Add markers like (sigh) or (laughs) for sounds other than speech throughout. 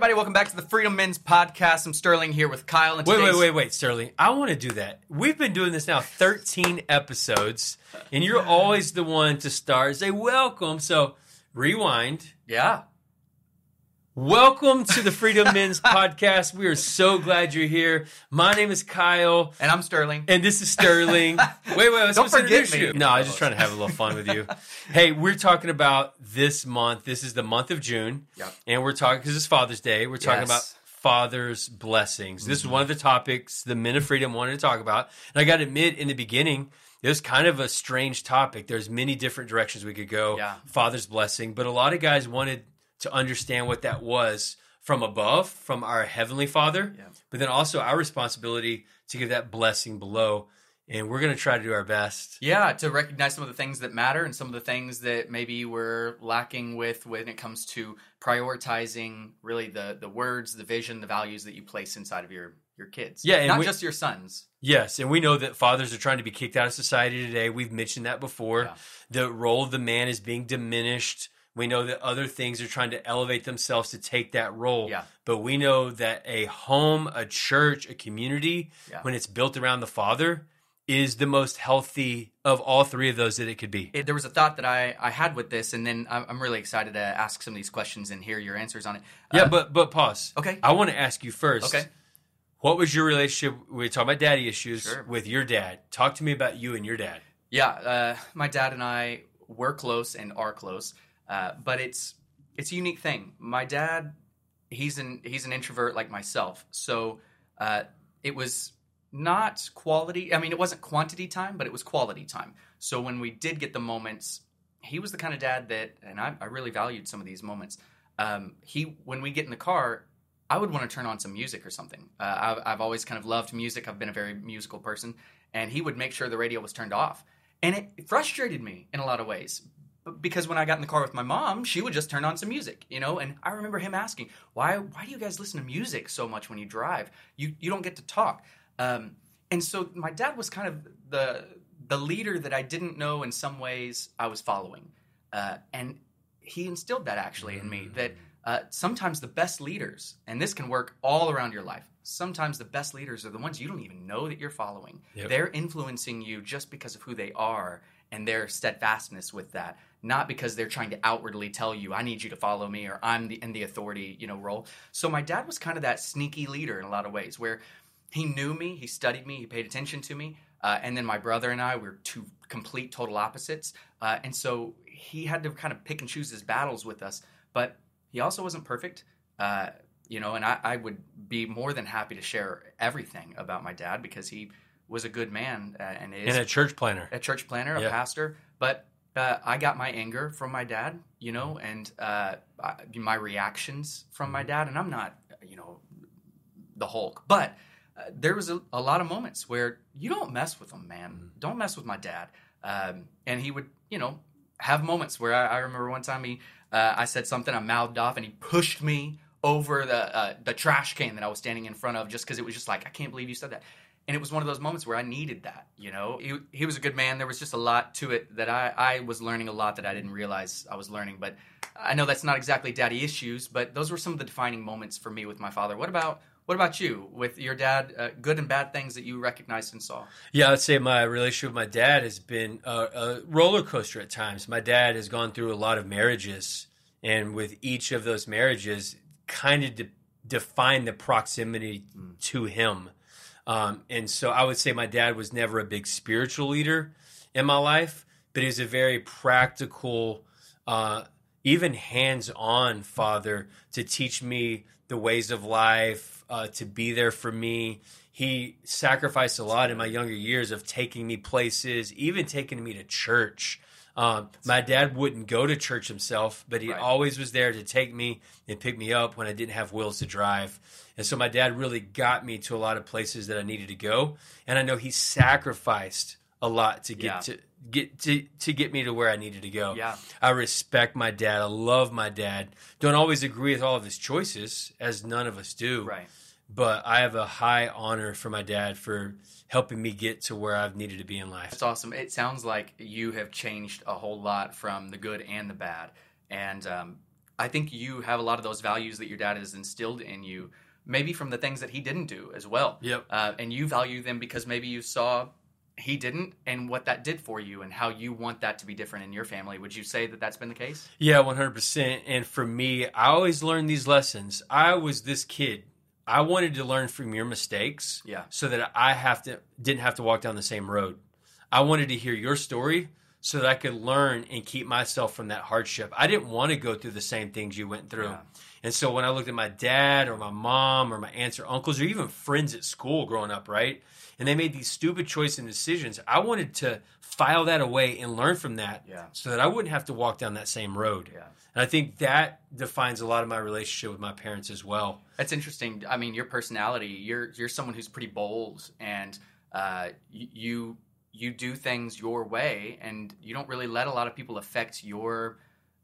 everybody. Welcome back to the Freedom Men's Podcast. I'm Sterling here with Kyle. And Wait, wait, wait, wait, Sterling. I want to do that. We've been doing this now 13 episodes, and you're always the one to start. Say welcome. So rewind. Yeah. Welcome to the Freedom Men's (laughs) Podcast. We are so glad you're here. My name is Kyle, And I'm Sterling. and this is Sterling. (laughs) Wait, wait, let's Don't supposed forget me. you. No, I was just trying to have a little fun with you. (laughs) Hey, we're talking about this month. This is the month of June, Yep. and we're talking because it's Father's Day. We're talking Yes. about father's blessings. This is mm-hmm. one of the topics the men of freedom wanted to talk about. And I got to admit, in the beginning, it was kind of a strange topic. There's many different directions we could go. Yeah. Father's blessing, but a lot of guys wanted to understand what that was from above, from our heavenly Father, Yeah. but then also our responsibility to give that blessing below. And we're going to try to do our best. Yeah, to recognize some of the things that matter and some of the things that maybe we're lacking with when it comes to prioritizing really the the words, the vision, the values that you place inside of your your kids. Yeah, and not we- just your sons. Yes, and we know that fathers are trying to be kicked out of society today. We've mentioned that before. Yeah. The role of the man is being diminished. We know that other things are trying to elevate themselves to take that role. Yeah. But we know that a home, a church, a community, Yeah. when it's built around the father, is the most healthy of all three of those that it could be. It, there was a thought that I, I had with this, and then I'm, I'm really excited to ask some of these questions and hear your answers on it. Yeah, Uh, but but pause. Okay. I want to ask you first. Okay. What was your relationship? We talk about daddy issues Sure. with your dad. Talk to me about you and your dad. Yeah, uh, my dad and I were close and are close, uh, but it's it's a unique thing. My dad, he's an he's an introvert like myself, so uh, it was not quality. I mean, it wasn't quantity time, but it was quality time. So when we did get the moments, he was the kind of dad that, and I, I really valued some of these moments. Um, he when we get in the car, I would want to turn on some music or something. Uh, I've, I've always kind of loved music. I've been a very musical person, and he would make sure the radio was turned off, and it frustrated me in a lot of ways. Because when I got in the car with my mom, she would just turn on some music, you know. And I remember him asking, "Why? Why do you guys listen to music so much when you drive? You you don't get to talk." Um, and so my dad was kind of the the leader that I didn't know in some ways I was following, uh, and he instilled that actually in me that uh, sometimes the best leaders, and this can work all around your life. Sometimes the best leaders are the ones you don't even know that you're following. Yep. They're influencing you just because of who they are and their steadfastness with that, not because they're trying to outwardly tell you, "I need you to follow me" or "I'm the, in the authority," you know, role. So my dad was kind of that sneaky leader in a lot of ways, where he knew me, he studied me, he paid attention to me. Uh, and then my brother and I were two complete, total opposites. Uh, and so he had to kind of pick and choose his battles with us. But he also wasn't perfect. Uh, you know, and I, I would be more than happy to share everything about my dad because he was a good man uh, and is And a church planter. a church planter, a Yeah. pastor. But uh, I got my anger from my dad, you know, and uh, I- my reactions from my dad. And I'm not, you know, the Hulk, but uh, there was a, a lot of moments where you don't mess with him, man. Don't mess with my dad. Um, and he would, you know, have moments where I, I remember one time he, uh, I said something, I mouthed off, and he pushed me over the uh, the trash can that I was standing in front of, just because it was just like, I can't believe you said that. And it was one of those moments where I needed that, you know. He, he was a good man. There was just a lot to it that I, I was learning a lot that I didn't realize I was learning. But I know that's not exactly daddy issues, but those were some of the defining moments for me with my father. What about what about you with your dad? Uh, good and bad things that you recognized and saw. Yeah, I'd say my relationship with my dad has been a, a roller coaster at times. My dad has gone through a lot of marriages, and with each of those marriages, kind of de- define the proximity to him. Um, and so I would say my dad was never a big spiritual leader in my life, but he was a very practical, uh, even hands on father to teach me the ways of life, uh, to be there for me. He sacrificed a lot in my younger years of taking me places, even taking me to church. Um, my dad wouldn't go to church himself, but he Right. always was there to take me and pick me up when I didn't have wheels to drive. And so my dad really got me to a lot of places that I needed to go. And I know he sacrificed a lot to get Yeah. to get to to get me to where I needed to go. Yeah. I respect my dad. I love my dad. Don't always agree with all of his choices, as none of us do. Right. But I have a high honor for my dad for helping me get to where I've needed to be in life. That's awesome. It sounds like you have changed a whole lot from the good and the bad. And um, I think you have a lot of those values that your dad has instilled in you, maybe from the things that he didn't do as well. Yep. Uh, and you value them because maybe you saw he didn't and what that did for you and how you want that to be different in your family. Would you say that that's been the case? Yeah, 100%. And for me, I always learned these lessons. I was this kid. I wanted to learn from your mistakes Yeah. so that I have to didn't have to walk down the same road. I wanted to hear your story so that I could learn and keep myself from that hardship. I didn't want to go through the same things you went through. Yeah. And so when I looked at my dad or my mom or my aunts or uncles or even friends at school growing up, right? And they made these stupid choices and decisions, I wanted to file that away and learn from that Yeah. so that I wouldn't have to walk down that same road. Yeah. And I think that defines a lot of my relationship with my parents as well. That's interesting. I mean, your personality, you're you're someone who's pretty bold and uh, you you do things your way and you don't really let a lot of people affect your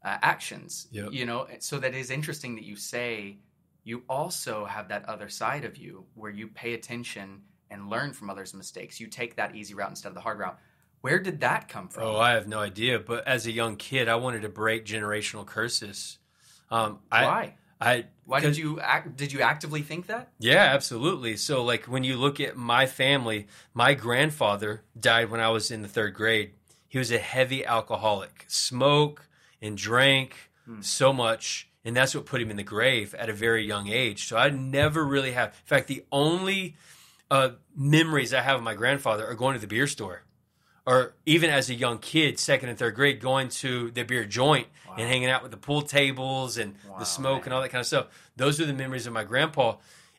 uh, actions. Yep. You know, so that is interesting that you say you also have that other side of you where you pay attention and learn from others' mistakes. You take that easy route instead of the hard route. Where did that come from? Oh, I have no idea. But as a young kid, I wanted to break generational curses. Um, I, Why? I Why did you act, did you actively think that? Yeah, absolutely. So, like, when you look at my family, my grandfather died when I was in the third grade. He was a heavy alcoholic, smoke and drank Hmm. so much, and that's what put him in the grave at a very young age. So, I never really have. In fact, the only uh, memories I have of my grandfather are going to the beer store, or even as a young kid, second and third grade, going to the beer joint Wow. and hanging out with the pool tables and Wow, the smoke and all that kind of stuff. Those are the memories of my grandpa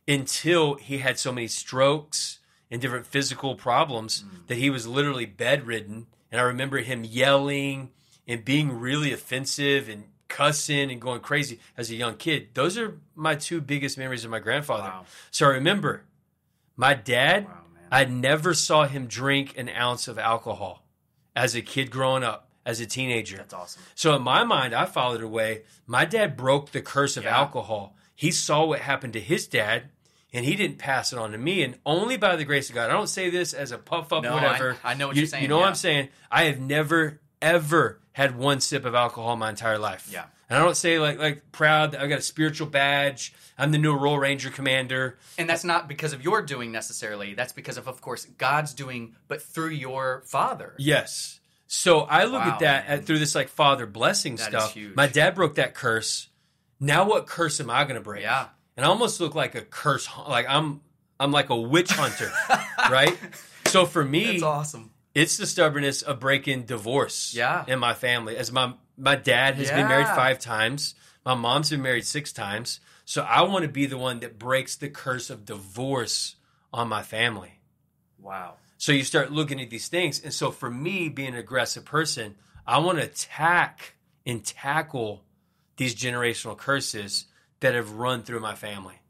until he had so many strokes and different physical problems Mm. that he was literally bedridden. And I remember him yelling and being really offensive and cussing and going crazy as a young kid. Those are my two biggest memories of my grandfather. Wow. So I remember my dad, Wow. I never saw him drink an ounce of alcohol as a kid growing up, as a teenager. That's awesome. So in my mind, I followed away. My dad broke the curse of Yeah. alcohol. He saw what happened to his dad, and he didn't pass it on to me. And only by the grace of God, I don't say this as a puff up, No, whatever. I- I know what you, you're saying, You know what. I'm saying? I have never ever had one sip of alcohol my entire life. Yeah. And I don't say like like proud that I got a spiritual badge. I'm the new Royal Ranger commander. And that's not because of your doing necessarily. That's because of, of course, God's doing, but through your father. Yes. So I look Wow, at that at, through this like father blessing That stuff. huge. My dad broke that curse. Now what curse am I going to break? Yeah. And I almost look like a curse, like I'm I'm like a witch hunter, (laughs) right? So for me, it's awesome. it's the stubbornness of breaking divorce. Yeah. In my family, as my my dad has been married five times, my mom's been married six times. So I want to be the one that breaks the curse of divorce on my family. Wow. So you start looking at these things. And so for me, being an aggressive person, I want to attack and tackle these generational curses that have run through my family.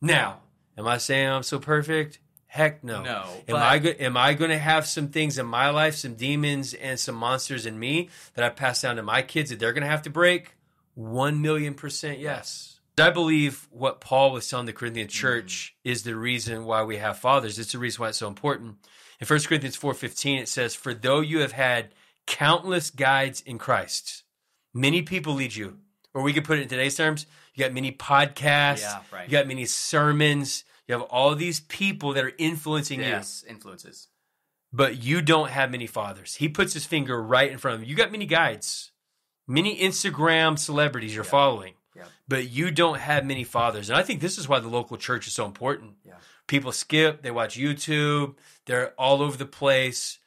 Now, am I saying I'm so perfect? Heck no. No, Am I go- am I going to have some things in my life, some demons and some monsters in me that I pass down to my kids that they're going to have to break? 1 million percent yes. I believe what Paul was telling the Corinthian mm-hmm. church is the reason why we have fathers. It's the reason why it's so important. In 1 Corinthians 4:15 it says, "For though you have had countless guides in Christ, many people lead you." Or we could put it in today's terms, you got many podcasts, Yeah, right. you got many sermons, you have all these people that are influencing you Yes, influences. but you don't have many fathers. He puts his finger right in front of you. You got many guides, many Instagram celebrities you're Yeah. following, Yeah. but you don't have many fathers. And I think this is why the local church is so important. Yeah. People skip, they watch YouTube, they're all over the place.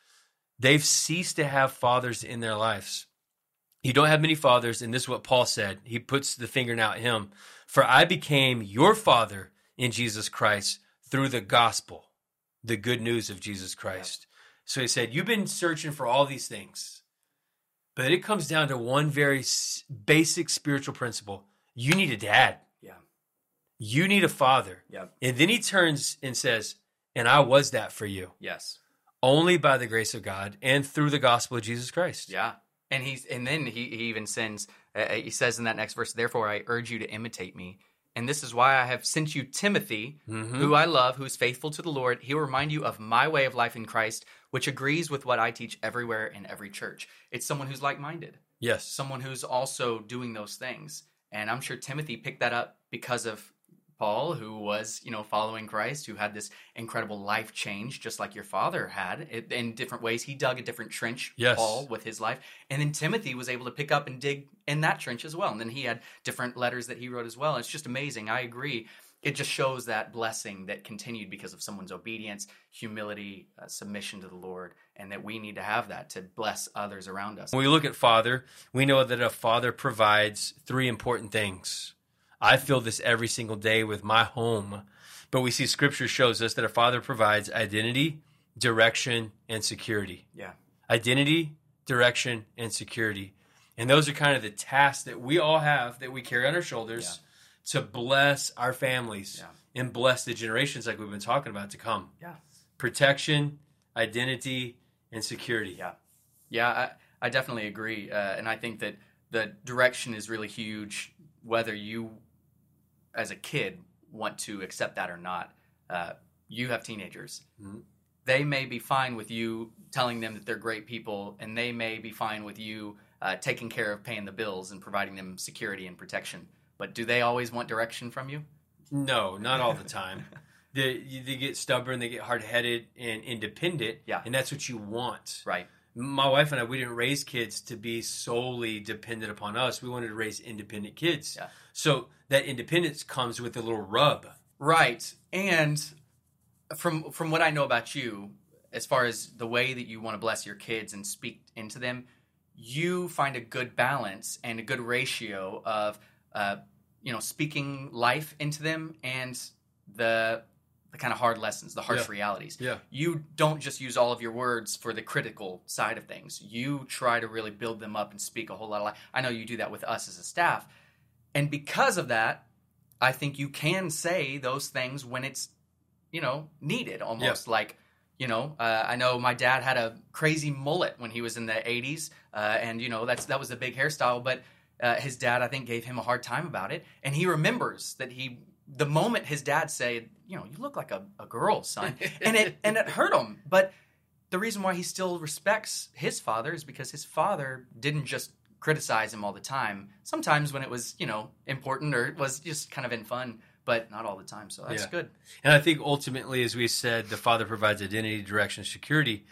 They've ceased to have fathers in their lives. You don't have many fathers, and this is what Paul said. He puts the finger now at him. For I became your father in Jesus Christ through the gospel, the good news of Jesus Christ. So he said, You've been searching for all these things, but it comes down to one very basic spiritual principle you need a dad, Yeah. you need a father. Yep. And then he turns and says, And I was that for you, Yes. only by the grace of God and through the gospel of Jesus Christ. Yeah. And he's and then he, he even sends uh, he says in that next verse, therefore I urge you to imitate me. And this is why I have sent you Timothy, Mhm. who I love, who is faithful to the Lord. He will remind you of my way of life in Christ, which agrees with what I teach everywhere in every church. It's someone who's like minded, Yes. someone who's also doing those things. And I'm sure Timothy picked that up because of Paul, who was, you know, following Christ, who had this incredible life change, just like your father had it, in different ways. He dug a different trench, Yes. Paul, with his life. And then Timothy was able to pick up and dig in that trench as well. And then he had different letters that he wrote as well. It's just amazing. I agree. It just shows that blessing that continued because of someone's obedience, humility, uh, submission to the Lord, and that we need to have that to bless others around us. When we look at father, we know that a father provides three important things. I feel this every single day with my home, but we see scripture shows us that a father provides identity, direction, and security. Yeah. Identity, direction, and security. And those are kind of the tasks that we all have that we carry on our shoulders to bless our families Yeah. and bless the generations like we've been talking about to come. Yeah. Protection, identity, and security. Yeah, yeah, I, I definitely agree, uh, and I think that the direction is really huge. Whether you, as a kid, want to accept that or not, uh, you have teenagers. Mhm. They may be fine with you telling them that they're great people, and they may be fine with you uh, taking care of paying the bills and providing them security and protection. But do they always want direction from you? No, not all the (laughs) time. they, they get stubborn, they get hard headed and independent. Yeah. And that's what you want. Right. My wife and I, we didn't raise kids to be solely dependent upon us. We wanted to raise independent kids. Yeah. So that independence comes with a little rub. Right. And from from what I know about you, as far as the way that you want to bless your kids and speak into them, you find a good balance and a good ratio of uh, you know speaking life into them and the the kind of hard lessons, the harsh Yeah. realities. Yeah. You don't just use all of your words for the critical side of things. You try to really build them up and speak a whole lot of life. I know you do that with us as a staff. And because of that, I think you can say those things when it's, you know, needed almost. Like, you know, uh, I know my dad had a crazy mullet when he was in the 80s. Uh, and, you know, that's that was a big hairstyle. But uh, his dad, I think, gave him a hard time about it. And he remembers that he, the moment his dad said, you know, you look like a, a girl, son. (laughs) and it and it hurt him. But the reason why he still respects his father is because his father didn't just criticize him all the time. Sometimes when it was, you know, important or it was just kind of in fun, but not all the time. So that's Yeah. good. And I think ultimately, as we said, the father provides identity, direction, security.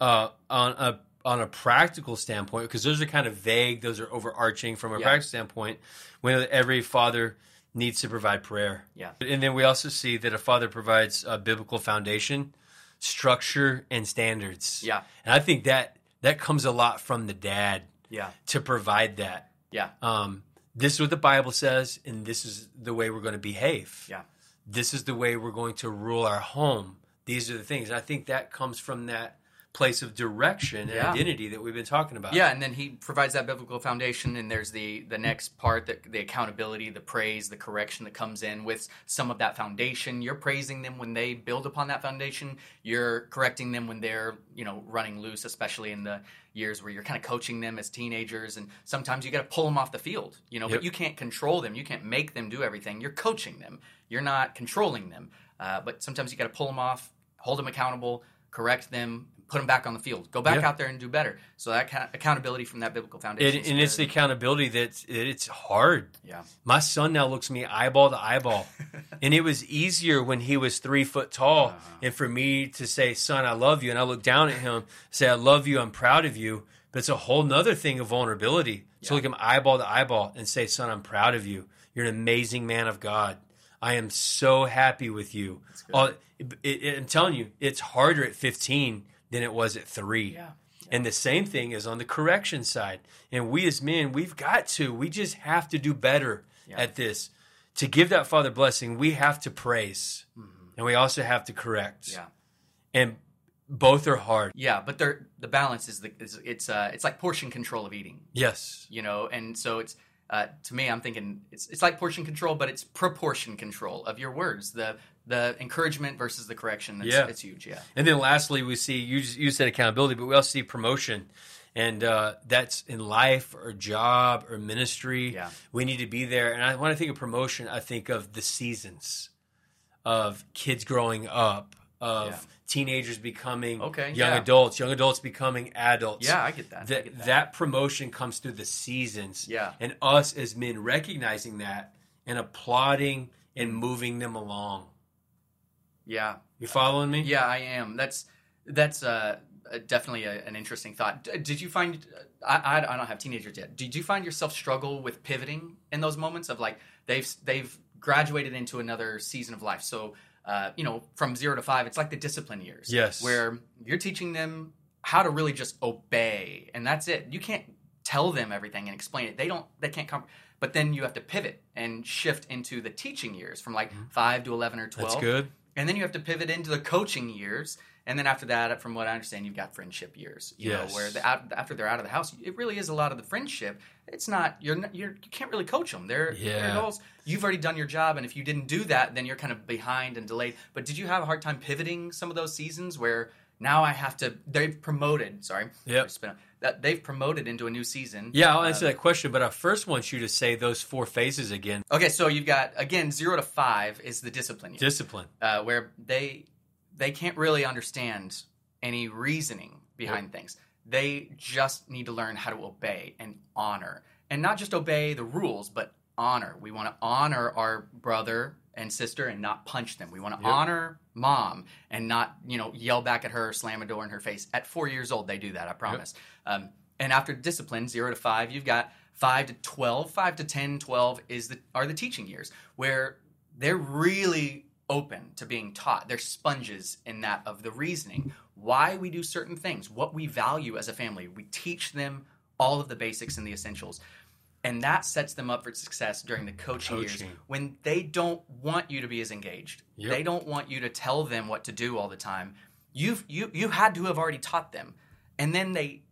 Uh, on a on a practical standpoint, because those are kind of vague, those are overarching from a Yeah. practical standpoint. When every father needs to provide prayer, Yeah. and then we also see that a father provides a biblical foundation, structure, and standards. Yeah. and I think that that comes a lot from the dad Yeah. to provide that. Yeah. Um, this is what the Bible says, and this is the way we're going to behave Yeah. this is the way we're going to rule our home. These are the things. And I think that comes from that place of direction and Yeah. identity that we've been talking about. Yeah, and then he provides that biblical foundation, and there's the the next part that the accountability, the praise, the correction that comes in with some of that foundation. You're praising them when they build upon that foundation. You're correcting them when they're you know running loose, especially in the years where you're kind of coaching them as teenagers, and sometimes you got to pull them off the field. You know, Yep. but you can't control them. You can't make them do everything. You're coaching them. You're not controlling them. Uh, but sometimes you got to pull them off, hold them accountable, correct them, put them back on the field. Go back Yeah. out there and do better. So that accountability from that biblical foundation. And, is and it's the accountability that it's hard. yeah, My son now looks me eyeball to eyeball. (laughs) and it was easier when he was three foot tall. Uh-huh. And for me to say, son, I love you. And I look down at him, say, I love you. I'm proud of you. But it's a whole nother thing of vulnerability. Yeah. So look him eyeball to eyeball and say, son, I'm proud of you. You're an amazing man of God. I am so happy with you. All, it, it- I'm telling you, it's harder at 15 than it was at three. yeah, And the same thing is on the correction side. And we as men, we've got to, we just have to do better Yeah. at this. To give that Father blessing, we have to praise and we also have to correct. Mm-hmm. yeah, And both are hard. yeah. But they're, the balance is the is, it's uh it's like portion control of eating. Yes. You know, and so it's uh, to me, I'm thinking it's it's like portion control, but it's proportion control of your words. The the encouragement versus the correction. It's, Yeah. it's huge. Yeah, And then lastly, we see, you, you said accountability, but we also see promotion. And uh, that's in life or job or ministry. Yeah. We need to be there. And I, when I think of promotion, I think of the seasons of kids growing up, of Yeah. teenagers becoming Okay, young yeah. adults, young adults becoming adults. Yeah, I get that. I get that that. promotion comes through the seasons. Yeah. And us as men recognizing that and applauding and moving them along. Yeah, You following me? Yeah, I am. That's that's uh, uh, definitely a, an interesting thought. D- did you find? I, I I don't have teenagers yet. Did you find yourself struggle with pivoting in those moments of like they've they've graduated into another season of life? So uh, you know, from zero to five, it's like the discipline years. Yes. where you're teaching them how to really just obey, and that's it. You can't tell them everything and explain it. They don't. They can't come. But then you have to pivot and shift into the teaching years from like five to eleven or twelve. That's good. And then you have to pivot into the coaching years. And then after that, from what I understand, you've got friendship years. You Yes. know, where the, after they're out of the house, it really is a lot of the friendship. It's not you're, not, you're you can't really coach them. They're, they're adults. You've already done your job, and if you didn't do that, then you're kind of behind and delayed. But did you have a hard time pivoting some of those seasons where now I have to? They've promoted. Sorry, Yep. Up. that they've promoted into a new season. Yeah, I'll Uh, answer that question, but I first want you to say those four phases again. Okay, so you've got again zero to five is the discipline year. Discipline. uh, where they they can't really understand any reasoning behind things. They just need to learn how to obey and honor, and not just obey the rules, but honor. We want to honor our brother and sister and not punch them. We want to Yep. honor mom and not you know yell back at her, slam a door in her face. At four years old, they do that. I promise. Um, and after discipline, zero to five, you've got five to 12, five to 10, 12 is the, are the teaching years where they're really open to being taught. They're sponges in that of the reasoning, why we do certain things, what we value as a family. We teach them all of the basics and the essentials. And that sets them up for success during the coaching, years when they don't want you to be as engaged. Yep. They don't want you to tell them what to do all the time. You've you you had to have already taught them. And then they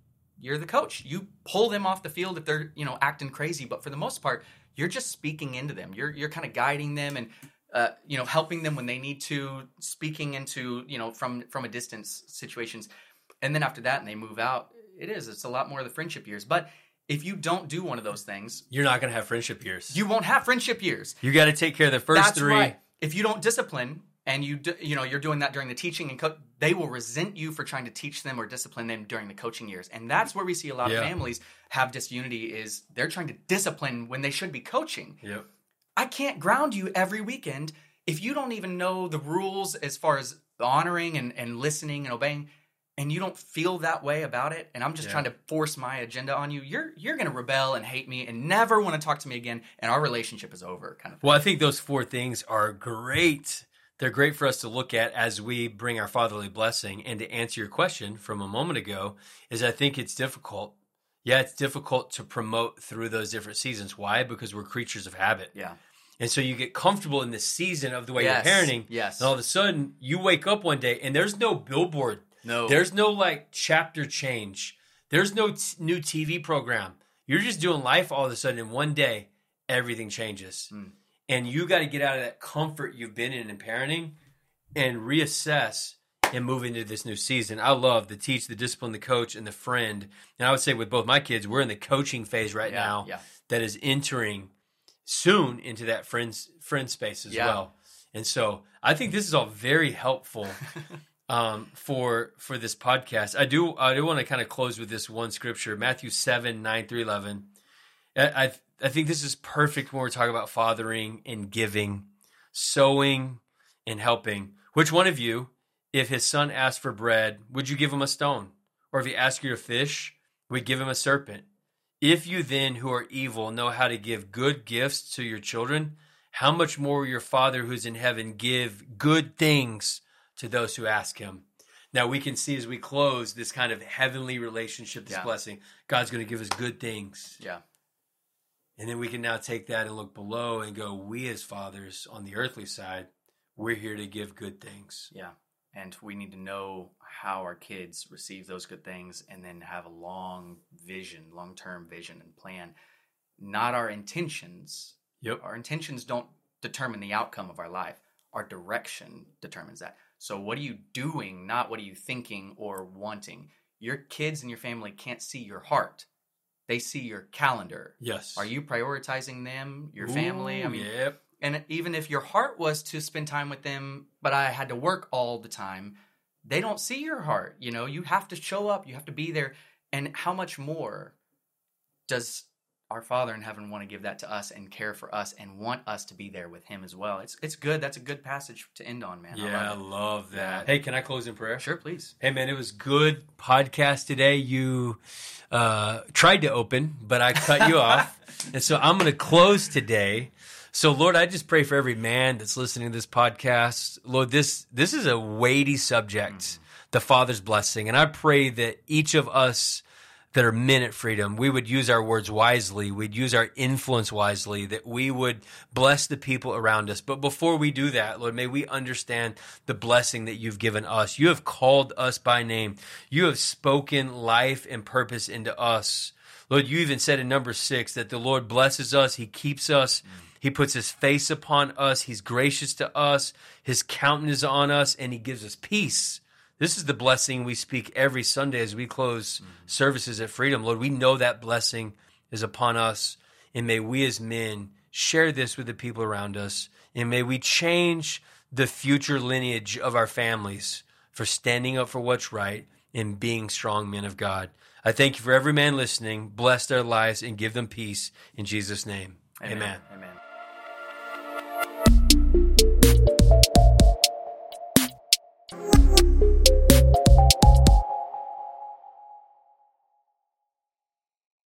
you're the coach. You pull them off the field if they're, you know, acting crazy, but for the most part, you're just speaking into them. You're you're kind of guiding them and uh, you know, helping them when they need to, speaking into, you know, from from a distance situations. And then after that and they move out, it is it's a lot more of the friendship years. But if you don't do one of those things, You're not going to have friendship years. you won't have friendship years. You got to take care of the first That's three. right. If you don't discipline and you do, you know you're doing that during the teaching and co- they will resent you for trying to teach them or discipline them during the coaching years. And that's where we see a lot Yeah. of families have disunity is they're trying to discipline when they should be coaching. Yep. I can't ground you every weekend if you don't even know the rules as far as honoring and, and listening and obeying and you don't feel that way about it and I'm just Yeah. trying to force my agenda on you, you're you're gonna rebel and hate me and never want to talk to me again and our relationship is over kind of thing. Well, I think those four things are great. They're great for us to look at as we bring our fatherly blessing. And to answer your question from a moment ago, is I think it's difficult. Yeah, it's difficult to promote through those different seasons. Why? Because we're creatures of habit. Yeah. And so you get comfortable in the season of the way Yes, you're parenting. yes. And all of a sudden, you wake up one day and there's no billboard. No. There's no like chapter change. There's no t- new TV program. You're just doing life all of a sudden. in one day, everything changes. Mm. And you got to get out of that comfort you've been in in parenting and reassess and move into this new season. I love the teach, the discipline, the coach, and the friend. And I would say with both my kids, we're in the coaching phase right Yeah, now yeah. that is entering soon into that friends friend space as Yeah. well. And so I think this is all very helpful (laughs) um, for for this podcast. I do I do want to kind of close with this one scripture, Matthew seven nine through eleven. I I think this is perfect when we're talking about fathering and giving, sowing and helping. Which one of you, if his son asked for bread, would you give him a stone? Or if he asked you a fish, would give him a serpent? If you then, who are evil, know how to give good gifts to your children, how much more will your Father who's in heaven give good things to those who ask him? Now we can see as we close this kind of heavenly relationship, this Yeah. blessing. God's going to give us good things. Yeah. And then we can now take that and look below and go, we as fathers on the earthly side, we're here to give good things. Yeah. And we need to know how our kids receive those good things and then have a long vision, long term vision and plan. Not our intentions. Yep. Our intentions don't determine the outcome of our life. Our direction determines that. So, what are you doing, not what are you thinking or wanting? Your kids and your family can't see your heart, they see your calendar. Yes. Are you prioritizing them, your family? I mean, yep. and even if your heart was to spend time with them, but I had to work all the time, they don't see your heart. You know, you have to show up, you have to be there. And how much more does our Father in heaven want to give that to us and care for us and want us to be there with Him as well? It's it's good. That's a good passage to end on, man. Yeah, I love, love that. Yeah. Hey, can I close in prayer? Sure, please. Hey man, it was good podcast today. You uh, tried to open, but I cut you (laughs) off, and so I'm going to close today. So Lord, I just pray for every man that's listening to this podcast. Lord, this this is a weighty subject, the Father's blessing, and I pray that each of us that are men at freedom, we would use our words wisely, we'd use our influence wisely, that we would bless the people around us. But before we do that, Lord, may we understand the blessing that you've given us. You have called us by name, you have spoken life and purpose into us. Lord, you even said in number six that the Lord blesses us, He keeps us. He puts his face upon us. He's gracious to us. His countenance on us, and he gives us peace. This is the blessing we speak every Sunday as we close mm-hmm. services at Freedom. Lord, we know that blessing is upon us, and may we as men share this with the people around us, and may we change the future lineage of our families for standing up for what's right and being strong men of God. I thank you for every man listening. Bless their lives and give them peace in Jesus' name. Amen. Amen. Amen. Amen.